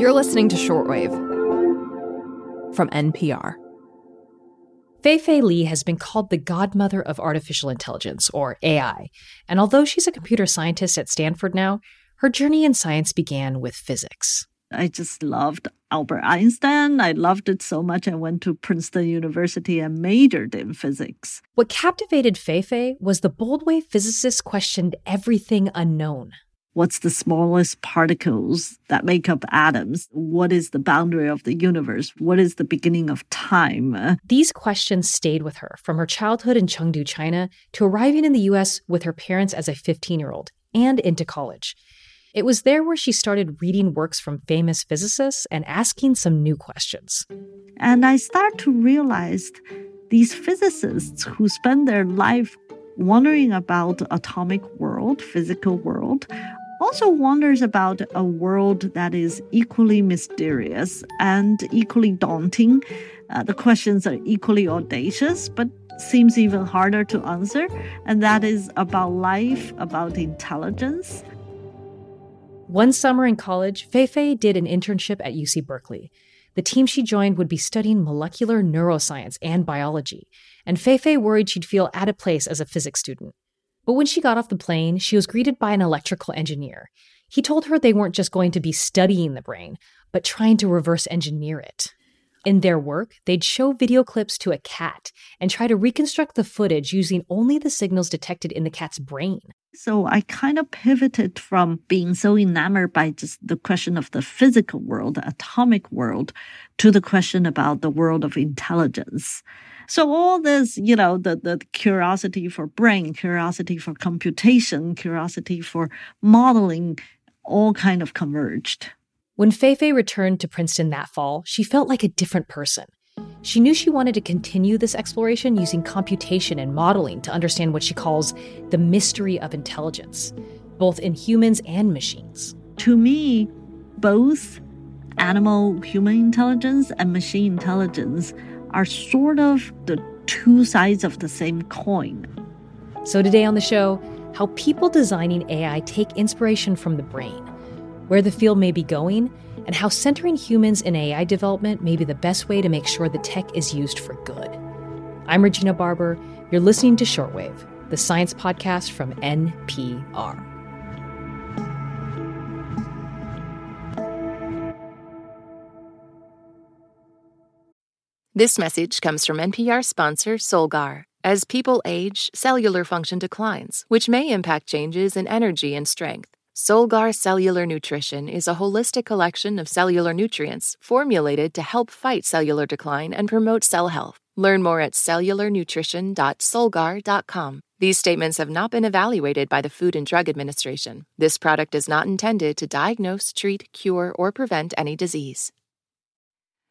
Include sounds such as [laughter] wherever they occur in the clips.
You're listening to Shortwave from NPR. Fei-Fei Li has been called the godmother of artificial intelligence, or AI. And although she's a computer scientist at Stanford now, her journey in science began with physics. I just loved Albert Einstein. I loved it so much. I went to Princeton University and majored in physics. What captivated Fei-Fei was the bold way physicists questioned everything unknown. What's the smallest particles that make up atoms? What is the boundary of the universe? What is the beginning of time? These questions stayed with her from her childhood in Chengdu, China, to arriving in the US with her parents as a 15 year old and into college. It was there where she started reading works from famous physicists and asking some new questions. And I start to realize these physicists who spend their life wondering about atomic world, physical world, also wonders about a world that is equally mysterious and equally daunting. Uh, the questions are equally audacious, but seems even harder to answer, and that is about life, about intelligence. One summer in college, Fei-Fei did an internship at UC Berkeley. The team she joined would be studying molecular neuroscience and biology, and Fei-Fei worried she'd feel out of place as a physics student. But when she got off the plane, she was greeted by an electrical engineer. He told her they weren't just going to be studying the brain, but trying to reverse engineer it. In their work, they'd show video clips to a cat and try to reconstruct the footage using only the signals detected in the cat's brain. So I kind of pivoted from being so enamored by just the question of the physical world, the atomic world, to the question about the world of intelligence. So all this, you know, the, the curiosity for brain, curiosity for computation, curiosity for modeling, all kind of converged. When Fei-Fei returned to Princeton that fall, she felt like a different person. She knew she wanted to continue this exploration using computation and modeling to understand what she calls the mystery of intelligence, both in humans and machines. To me, both animal human intelligence and machine intelligence are sort of the two sides of the same coin. So, today on the show, how people designing AI take inspiration from the brain, where the field may be going, and how centering humans in AI development may be the best way to make sure the tech is used for good. I'm Regina Barber. You're listening to Shortwave, the science podcast from NPR. This message comes from NPR sponsor Solgar. As people age, cellular function declines, which may impact changes in energy and strength. Solgar Cellular Nutrition is a holistic collection of cellular nutrients formulated to help fight cellular decline and promote cell health. Learn more at cellularnutrition.solgar.com. These statements have not been evaluated by the Food and Drug Administration. This product is not intended to diagnose, treat, cure, or prevent any disease.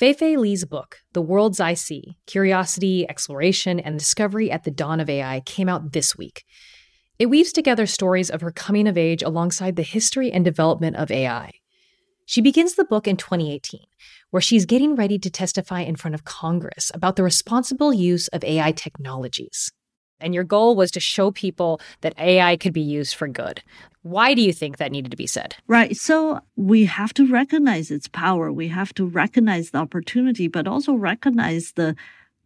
Fei-Fei Li's book, The Worlds I See Curiosity, Exploration, and Discovery at the Dawn of AI, came out this week. It weaves together stories of her coming of age alongside the history and development of AI. She begins the book in 2018, where she's getting ready to testify in front of Congress about the responsible use of AI technologies. And your goal was to show people that AI could be used for good. Why do you think that needed to be said? Right. So we have to recognize its power. We have to recognize the opportunity, but also recognize the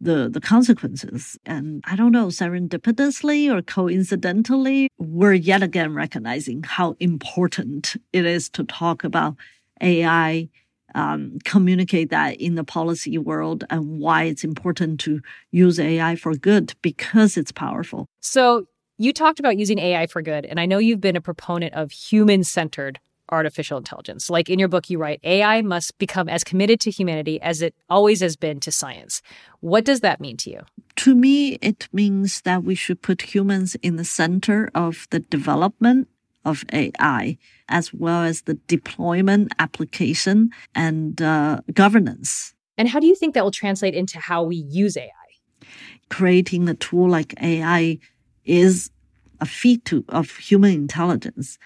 the the consequences. And I don't know, serendipitously or coincidentally, we're yet again recognizing how important it is to talk about AI, um, communicate that in the policy world, and why it's important to use AI for good because it's powerful. So you talked about using AI for good, and I know you've been a proponent of human centered artificial intelligence. Like in your book, you write AI must become as committed to humanity as it always has been to science. What does that mean to you? To me, it means that we should put humans in the center of the development of AI, as well as the deployment, application, and uh, governance. And how do you think that will translate into how we use AI? Creating a tool like AI is a feat of human intelligence.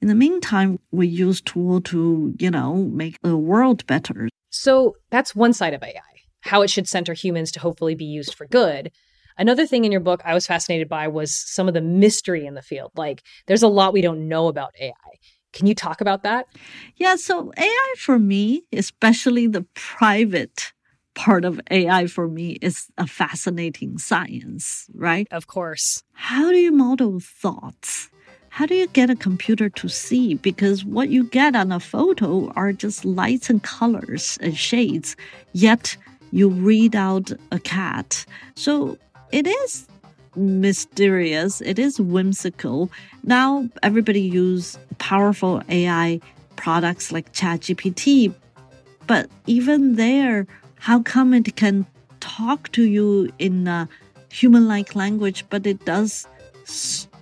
In the meantime, we use tool to, you know, make the world better. So that's one side of AI, how it should center humans to hopefully be used for good. Another thing in your book I was fascinated by was some of the mystery in the field. Like there's a lot we don't know about AI. Can you talk about that? Yeah, so AI for me, especially the private part of AI for me is a fascinating science, right? Of course. How do you model thoughts? How do you get a computer to see? Because what you get on a photo are just lights and colors and shades, yet you read out a cat. So it is mysterious. It is whimsical. Now everybody use powerful AI products like ChatGPT, but even there, how come it can talk to you in a human-like language, but it does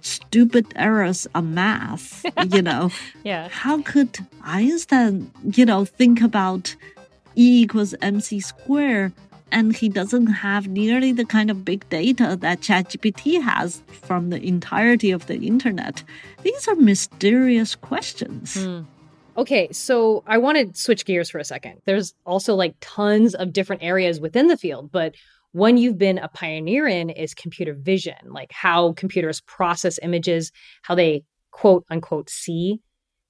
stupid errors on math? You know, [laughs] yeah. How could Einstein, you know, think about E equals mc squared? And he doesn't have nearly the kind of big data that ChatGPT has from the entirety of the internet. These are mysterious questions. Mm. Okay, so I want to switch gears for a second. There's also like tons of different areas within the field, but one you've been a pioneer in is computer vision, like how computers process images, how they quote unquote see.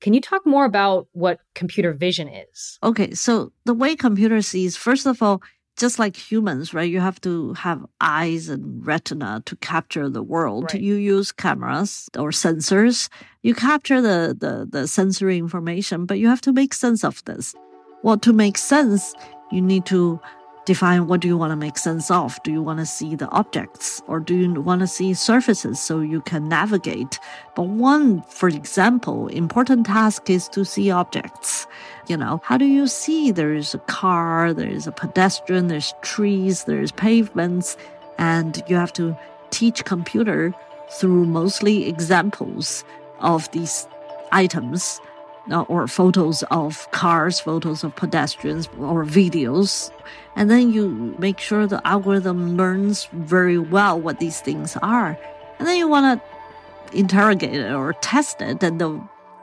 Can you talk more about what computer vision is? Okay, so the way computer sees, first of all, just like humans, right? You have to have eyes and retina to capture the world. Right. You use cameras or sensors. You capture the, the, the sensory information, but you have to make sense of this. Well, to make sense, you need to define what do you want to make sense of? Do you want to see the objects or do you want to see surfaces so you can navigate? But one, for example, important task is to see objects. You know, how do you see there is a car, there is a pedestrian, there's trees, there's pavements, and you have to teach computer through mostly examples of these items Uh, or photos of cars, photos of pedestrians, or videos. And then you make sure the algorithm learns very well what these things are. And then you want to interrogate it or test it. And the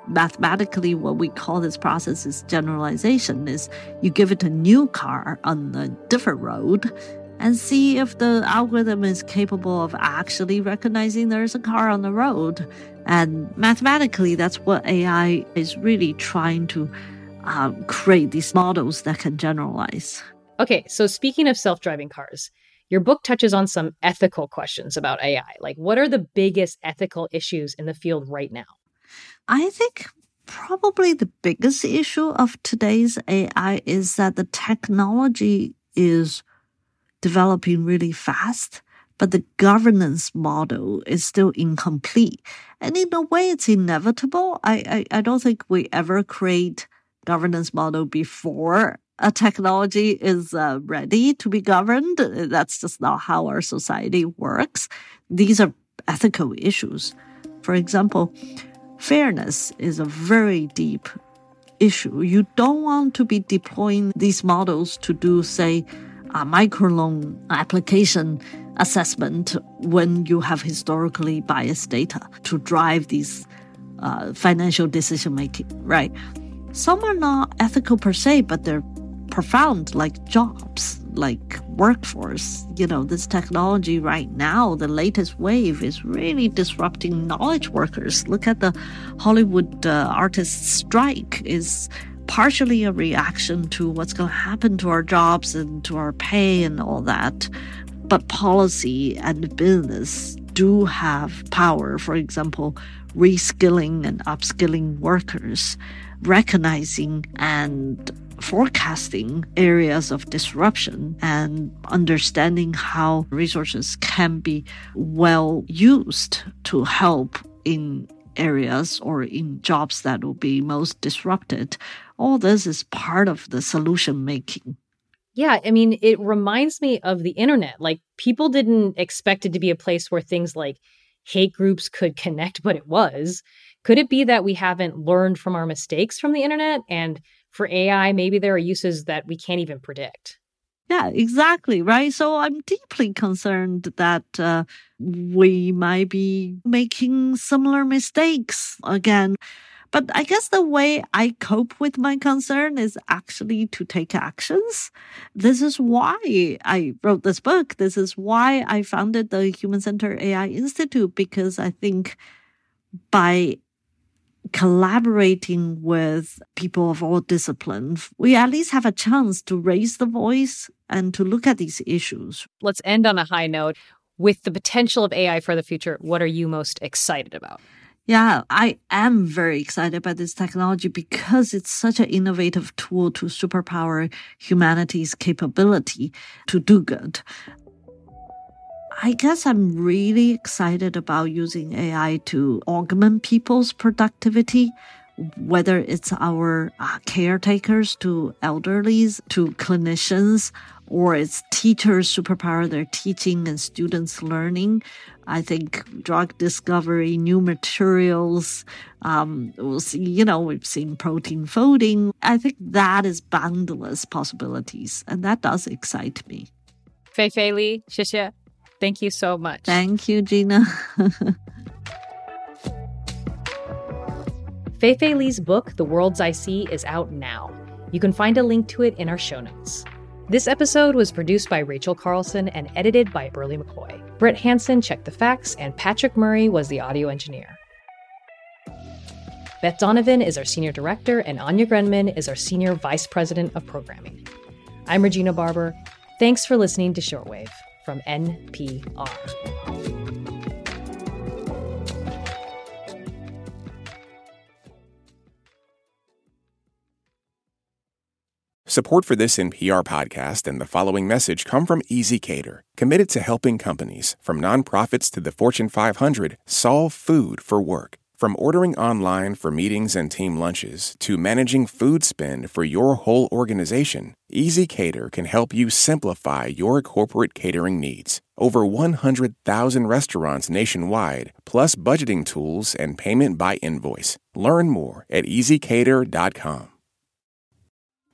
mathematically, what we call this process is generalization is you give it a new car on a different road and see if the algorithm is capable of actually recognizing there's a car on the road. And mathematically, that's what AI is really trying to uh, create these models that can generalize. Okay, so speaking of self driving cars, your book touches on some ethical questions about AI. Like, what are the biggest ethical issues in the field right now? I think probably the biggest issue of today's AI is that the technology is developing really fast, but the governance model is still incomplete. And in a way, it's inevitable. I, I, I don't think we ever create governance model before a technology is uh, ready to be governed. That's just not how our society works. These are ethical issues. For example, fairness is a very deep issue. You don't want to be deploying these models to do, say, a microloan application assessment when you have historically biased data to drive these uh, financial decision making, right? Some are not ethical per se, but they're profound, like jobs, like workforce. You know, this technology right now, the latest wave is really disrupting knowledge workers. Look at the Hollywood uh, artists strike is partially a reaction to what's going to happen to our jobs and to our pay and all that. But policy and business do have power. For example, reskilling and upskilling workers, recognizing and forecasting areas of disruption and understanding how resources can be well used to help in areas or in jobs that will be most disrupted. All this is part of the solution making. Yeah, I mean, it reminds me of the internet. Like, people didn't expect it to be a place where things like hate groups could connect, but it was. Could it be that we haven't learned from our mistakes from the internet? And for AI, maybe there are uses that we can't even predict. Yeah, exactly. Right. So I'm deeply concerned that uh, we might be making similar mistakes again. But I guess the way I cope with my concern is actually to take actions. This is why I wrote this book. This is why I founded the Human Centered AI Institute, because I think by collaborating with people of all disciplines, we at least have a chance to raise the voice and to look at these issues. Let's end on a high note. With the potential of AI for the future, what are you most excited about? Yeah, I am very excited by this technology because it's such an innovative tool to superpower humanity's capability to do good. I guess I'm really excited about using AI to augment people's productivity, whether it's our uh, caretakers to elderlies to clinicians or it's teachers superpower their teaching and students learning. I think drug discovery, new materials, um, we'll see, you know, we've seen protein folding. I think that is boundless possibilities. And that does excite me. Fei Fei Li, xie Thank you so much. Thank you, Gina. [laughs] Fei Fei Li's book, The Worlds I See, is out now. You can find a link to it in our show notes. This episode was produced by Rachel Carlson and edited by Berly McCoy. Brit Hanson checked the facts, and Patrick Murray was the audio engineer. Beth Donovan is our senior director, and Anya Grundmann is our senior vice president of programming. I'm Regina Barber. Thanks for listening to Shortwave from NPR. Support for this NPR podcast and the following message come from ezCater, committed to helping companies, from nonprofits to the Fortune 500, solve food for work. From ordering online for meetings and team lunches to managing food spend for your whole organization, ezCater can help you simplify your corporate catering needs. Over 100,000 restaurants nationwide, plus budgeting tools and payment by invoice. Learn more at ezcater.com.